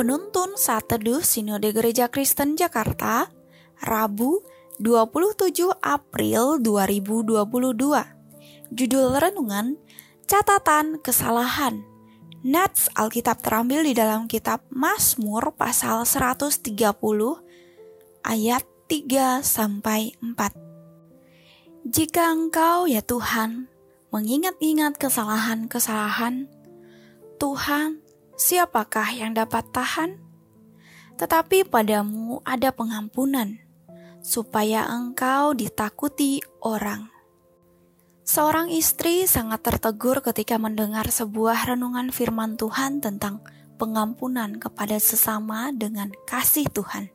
Penuntun Saat Teduh Sinode Gereja Kristen Jakarta, Rabu 27 April 2022. Judul renungan, Catatan Kesalahan. Nats Alkitab terambil di dalam kitab Mazmur pasal 130 ayat 3 sampai 4. Jika engkau ya Tuhan mengingat-ingat kesalahan-kesalahan, Tuhan siapakah yang dapat tahan? Tetapi padamu ada pengampunan, supaya engkau ditakuti orang. Seorang istri sangat tertegur ketika mendengar sebuah renungan firman Tuhan tentang pengampunan kepada sesama dengan kasih Tuhan.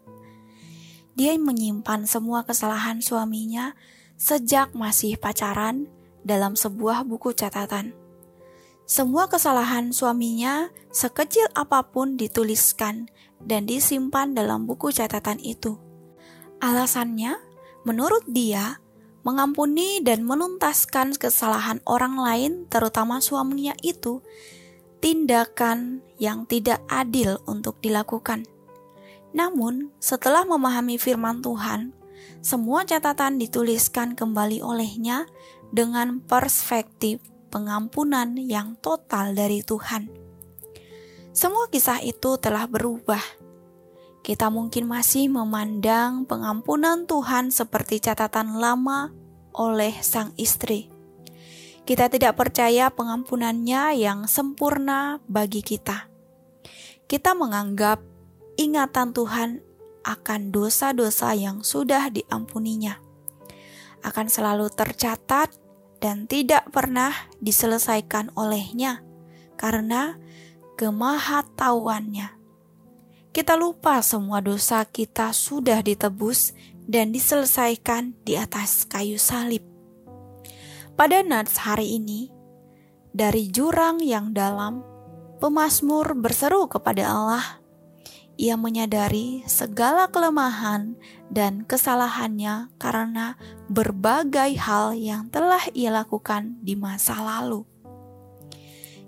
Dia menyimpan semua kesalahan suaminya sejak masih pacaran dalam sebuah buku catatan. Semua kesalahan suaminya, sekecil apa pun, dituliskan dan disimpan dalam buku catatan itu. Alasannya, menurut dia, mengampuni dan menuntaskan kesalahan orang lain, terutama suaminya itu, tindakan yang tidak adil untuk dilakukan. Namun, setelah memahami firman Tuhan, semua catatan dituliskan kembali olehnya dengan perspektif pengampunan yang total dari Tuhan. Semua kisah itu telah berubah. Kita mungkin masih memandang pengampunan Tuhan seperti catatan lama oleh sang istri. Kita tidak percaya pengampunannya yang sempurna bagi kita. Kita menganggap ingatan Tuhan akan dosa-dosa yang sudah diampuninya akan selalu tercatat dan tidak pernah diselesaikan olehnya karena kemahatauannya. Kita lupa semua dosa kita sudah ditebus dan diselesaikan di atas kayu salib. Pada nats hari ini, dari jurang yang dalam, pemazmur berseru kepada Allah ia menyadari segala kelemahan dan kesalahannya karena berbagai hal yang telah ia lakukan di masa lalu.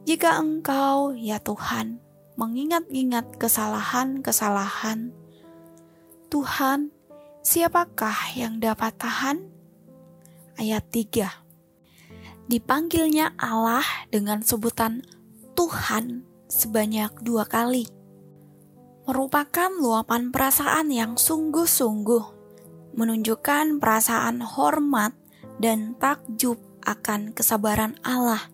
Jika engkau, ya Tuhan, mengingat-ingat kesalahan-kesalahan, Tuhan, siapakah yang dapat tahan? Ayat 3 Dipanggilnya Allah dengan sebutan Tuhan sebanyak dua kali merupakan luapan perasaan yang sungguh-sungguh, menunjukkan perasaan hormat dan takjub akan kesabaran Allah.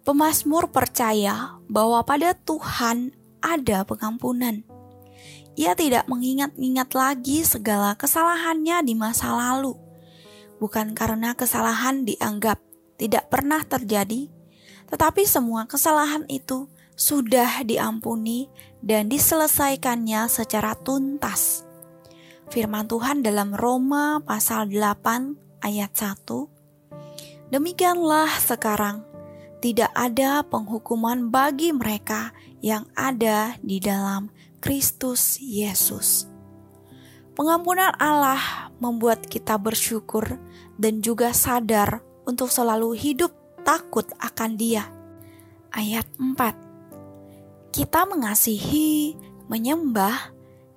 Pemasmur percaya bahwa pada Tuhan ada pengampunan. Ia tidak mengingat-ingat lagi segala kesalahannya di masa lalu, bukan karena kesalahan dianggap tidak pernah terjadi, tetapi semua kesalahan itu sudah diampuni dan diselesaikannya secara tuntas. Firman Tuhan dalam Roma pasal 8 ayat 1. Demikianlah sekarang tidak ada penghukuman bagi mereka yang ada di dalam Kristus Yesus. Pengampunan Allah membuat kita bersyukur dan juga sadar untuk selalu hidup takut akan Dia. Ayat 4 kita mengasihi, menyembah,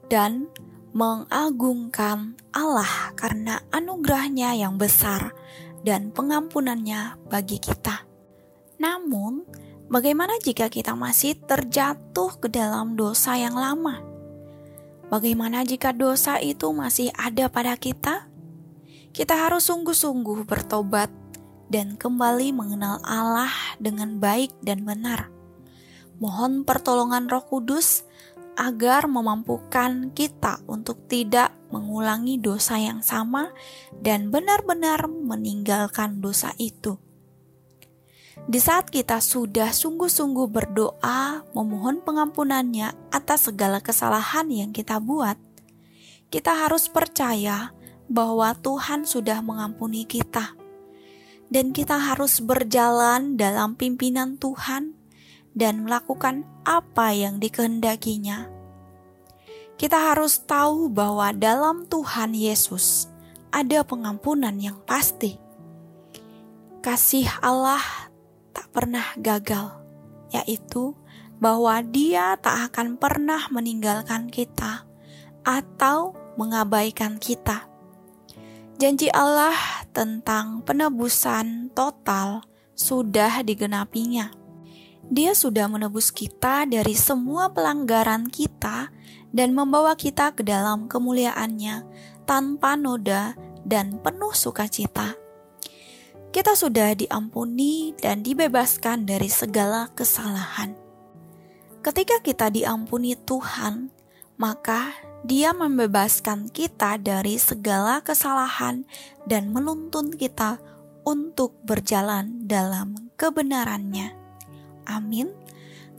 dan mengagungkan Allah karena anugerahnya yang besar dan pengampunannya bagi kita. Namun, bagaimana jika kita masih terjatuh ke dalam dosa yang lama? Bagaimana jika dosa itu masih ada pada kita? Kita harus sungguh-sungguh bertobat dan kembali mengenal Allah dengan baik dan benar Mohon pertolongan Roh Kudus agar memampukan kita untuk tidak mengulangi dosa yang sama dan benar-benar meninggalkan dosa itu. Di saat kita sudah sungguh-sungguh berdoa memohon pengampunannya atas segala kesalahan yang kita buat, kita harus percaya bahwa Tuhan sudah mengampuni kita. Dan kita harus berjalan dalam pimpinan Tuhan dan melakukan apa yang dikehendakinya. Kita harus tahu bahwa dalam Tuhan Yesus ada pengampunan yang pasti. Kasih Allah tak pernah gagal, yaitu bahwa Dia tak akan pernah meninggalkan kita atau mengabaikan kita. Janji Allah tentang penebusan total sudah digenapinya. Dia sudah menebus kita dari semua pelanggaran kita dan membawa kita ke dalam kemuliaannya tanpa noda dan penuh sukacita. Kita sudah diampuni dan dibebaskan dari segala kesalahan. Ketika kita diampuni Tuhan, maka Dia membebaskan kita dari segala kesalahan dan menuntun kita untuk berjalan dalam kebenarannya. Amin.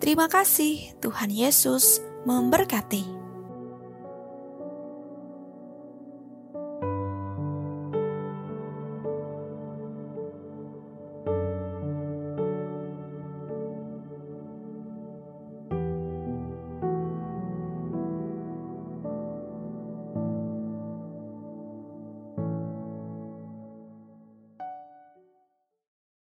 Terima kasih, Tuhan Yesus memberkati.